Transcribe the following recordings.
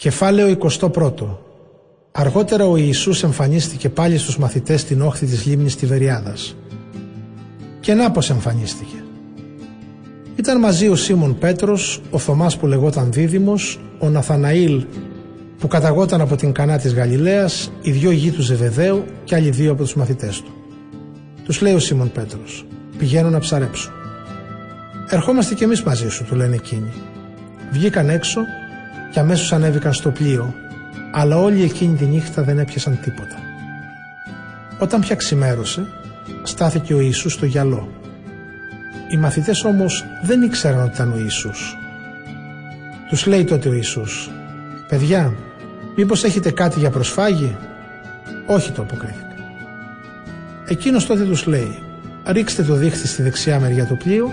Κεφάλαιο 21 Αργότερα ο Ιησούς εμφανίστηκε πάλι στους μαθητές στην όχθη της λίμνης Τιβεριάδας. Και να πως εμφανίστηκε. Ήταν μαζί ο Σίμων Πέτρος, ο Θωμάς που λεγόταν Δίδυμος, ο Ναθαναήλ που καταγόταν από την Κανά της Γαλιλαίας, οι δυο γη του Ζεβεδαίου και άλλοι δύο από τους μαθητές του. Τους λέει ο Σίμων Πέτρος, πηγαίνω να ψαρέψω. Ερχόμαστε κι εμείς μαζί σου, του λένε εκείνοι. Βγήκαν έξω και αμέσως ανέβηκαν στο πλοίο, αλλά όλοι εκείνη τη νύχτα δεν έπιασαν τίποτα. Όταν πια ξημέρωσε, στάθηκε ο Ιησούς στο γυαλό. Οι μαθητές όμως δεν ήξεραν ότι ήταν ο Ιησούς. Τους λέει τότε ο Ιησούς «Παιδιά, μήπως έχετε κάτι για προσφάγη» «Όχι» το αποκρίθηκα. Εκείνος τότε τους λέει «Ρίξτε το δίχτυ στη δεξιά μεριά του πλοίου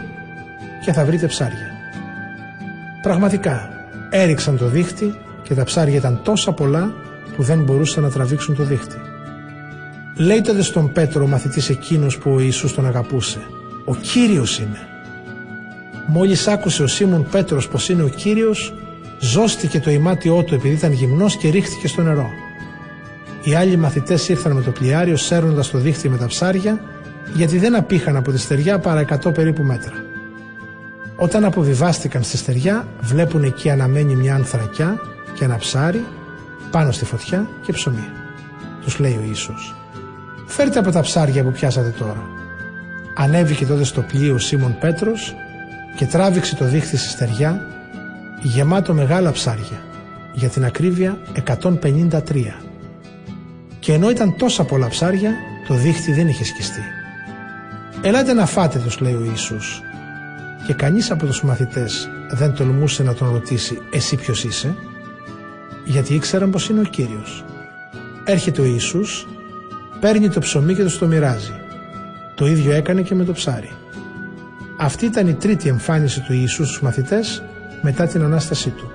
και θα βρείτε ψάρια». Πραγματικά, έριξαν το δίχτυ και τα ψάρια ήταν τόσα πολλά που δεν μπορούσαν να τραβήξουν το δίχτυ. Λέει τότε στον Πέτρο ο μαθητής εκείνος που ο Ιησούς τον αγαπούσε «Ο Κύριος είναι». Μόλις άκουσε ο Σίμων Πέτρος πως είναι ο Κύριος ζώστηκε το ημάτιό του επειδή ήταν γυμνός και ρίχτηκε στο νερό. Οι άλλοι μαθητές ήρθαν με το πλοιάριο σέρνοντας το δίχτυ με τα ψάρια γιατί δεν απήχαν από τη στεριά παρά 100 περίπου μέτρα. Όταν αποβιβάστηκαν στη στεριά βλέπουν εκεί αναμένη μια ανθρακιά και ένα ψάρι πάνω στη φωτιά και ψωμί. Τους λέει ο Ιησούς «Φέρτε από τα ψάρια που πιάσατε τώρα». Ανέβηκε τότε στο πλοίο Σίμων Πέτρος και τράβηξε το δίχτυ στη στεριά γεμάτο μεγάλα ψάρια, για την ακρίβεια 153. Και ενώ ήταν τόσα πολλά ψάρια, το δίχτυ δεν είχε σκιστεί. «Ελάτε να φάτε», τους λέει ο Ιησούς. Και κανείς από τους μαθητές δεν τολμούσε να τον ρωτήσει «Εσύ ποιος είσαι» γιατί ήξεραν πως είναι ο Κύριος. Έρχεται ο Ιησούς, παίρνει το ψωμί και το στο μοιράζει. Το ίδιο έκανε και με το ψάρι. Αυτή ήταν η τρίτη εμφάνιση του Ιησού στους μαθητές μετά την Ανάστασή του.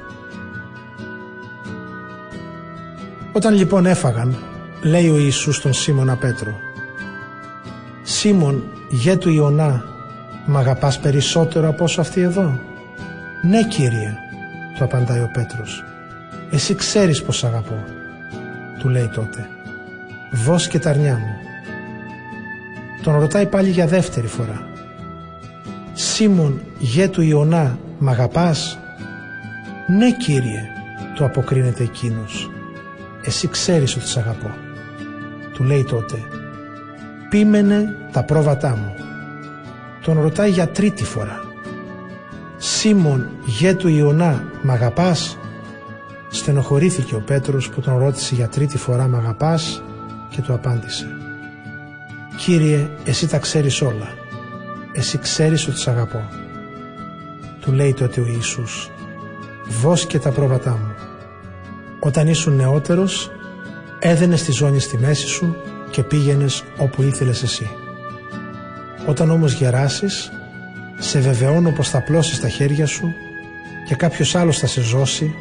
Όταν λοιπόν έφαγαν, λέει ο Ιησούς στον Σίμωνα Πέτρο «Σίμων, γέ του Ιωνά, μ' αγαπάς περισσότερο από όσο αυτή εδώ» «Ναι Κύριε», του απαντάει ο Πέτρος «Εσύ ξέρεις πως αγαπώ», του λέει τότε «Βός και τα αρνιά μου». Τον ρωτάει πάλι για δεύτερη φορά «Σίμων, γέ του Ιωνά, μ' αγαπάς» «Ναι Κύριε», του αποκρίνεται εκείνος «Εσύ ξέρεις ότι σ' αγαπώ». Του λέει τότε «Πίμενε τα πρόβατά μου». Τον ρωτάει για τρίτη φορά «Σίμων, γέ του Ιωνά, μ' αγαπάς» Στενοχωρήθηκε ο Πέτρος που τον ρώτησε για τρίτη φορά «Μ' αγαπάς» και του απάντησε «Κύριε, εσύ τα ξέρεις όλα. Εσύ ξέρεις ότι σ' αγαπώ». Του λέει τότε ο Ιησούς «Βόσκε τα πρόβατά μου. Όταν ήσουν νεότερος, έδαινες τη ζώνη στη μέση σου και πήγαινες όπου ήθελες εσύ. Όταν όμως γεράσεις, σε βεβαιώνω πως θα πλώσεις τα χέρια σου και κάποιος άλλος θα σε ζώσει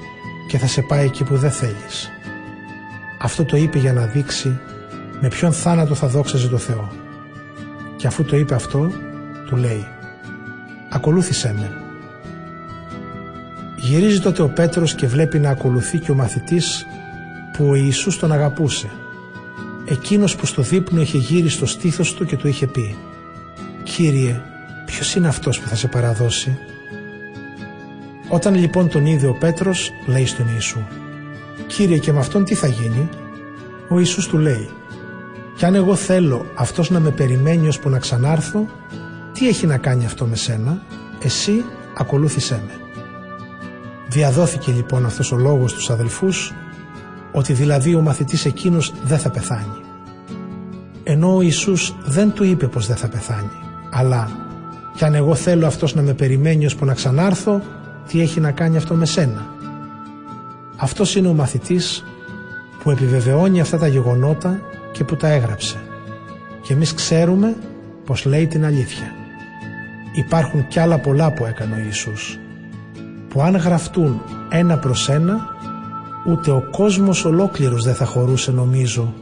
και θα σε πάει εκεί που δεν θέλεις. Αυτό το είπε για να δείξει με ποιον θάνατο θα δόξαζε το Θεό. Και αφού το είπε αυτό, του λέει «Ακολούθησέ με». Γυρίζει τότε ο Πέτρος και βλέπει να ακολουθεί και ο μαθητής που ο Ιησούς τον αγαπούσε. Εκείνος που στο δείπνο είχε γύρει στο στήθος του και του είχε πει «Κύριε, ποιος είναι αυτός που θα σε παραδώσει» Όταν λοιπόν τον είδε ο Πέτρος, λέει στον Ιησού «Κύριε και με αυτόν τι θα γίνει» Ο Ιησούς του λέει «Κι αν εγώ θέλω αυτός να με περιμένει ώσπου να ξανάρθω, τι έχει να κάνει αυτό με σένα, εσύ ακολούθησέ με». Διαδόθηκε λοιπόν αυτός ο λόγος στους αδελφούς ότι δηλαδή ο μαθητής εκείνος δεν θα πεθάνει. Ενώ ο Ιησούς δεν του είπε πως δεν θα πεθάνει, αλλά «Κι αν εγώ θέλω αυτός να με περιμένει ώσπου να ξανάρθω, τι έχει να κάνει αυτό με σένα; Αυτός είναι ο μαθητής που επιβεβαιώνει αυτά τα γεγονότα και που τα έγραψε. Και εμείς ξέρουμε πως λέει την αλήθεια. Υπάρχουν κι άλλα πολλά που έκανε ο Ιησούς, που αν γραφτούν ένα προς ένα, ούτε ο κόσμος ολόκληρος δεν θα χωρούσε νομίζω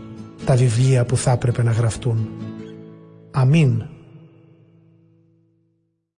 τα βιβλία που θα έπρεπε να γραφτούν. Αμήν.